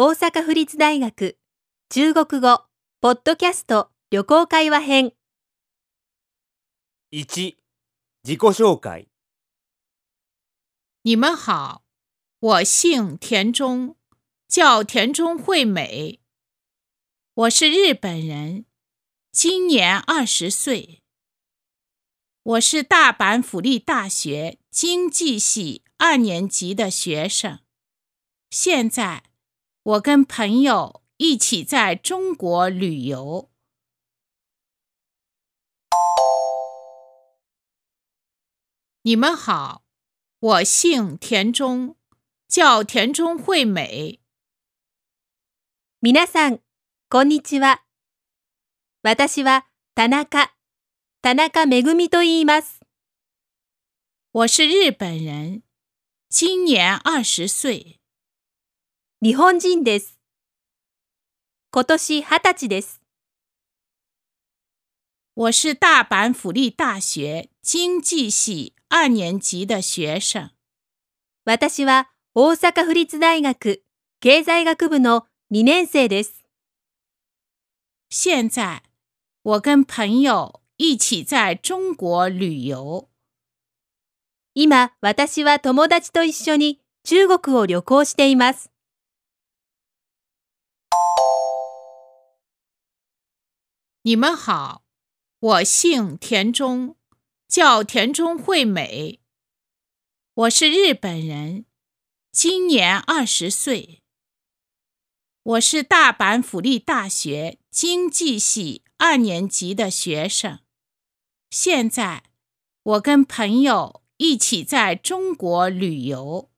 大阪府立大学中国語ポッドキャスト旅行会話編。1自己紹介。你们好，我姓田中，叫田中惠美。我是日本人，今年二十岁。我是大阪府立大学经济系二年级的学生，现在我跟朋友一起在中国旅游。你们好，我姓田中，叫田中惠美。皆さん、こんにちは。私は田中、田中めぐみと言います。我是日本人，今年二十岁。 日本人です。今年二十歳です。我是大阪府立大学经济系二年级的学生。私は大阪府立大学経済学部の2年生です。现在我跟朋友一起在中国旅游。今、私は友達と一緒に中国を旅行しています。你们好，我姓田中，叫田中惠美。我是日本人，今年二十岁。我是大阪府立大学经济系二年级的学生，现在我跟朋友一起在中国旅游。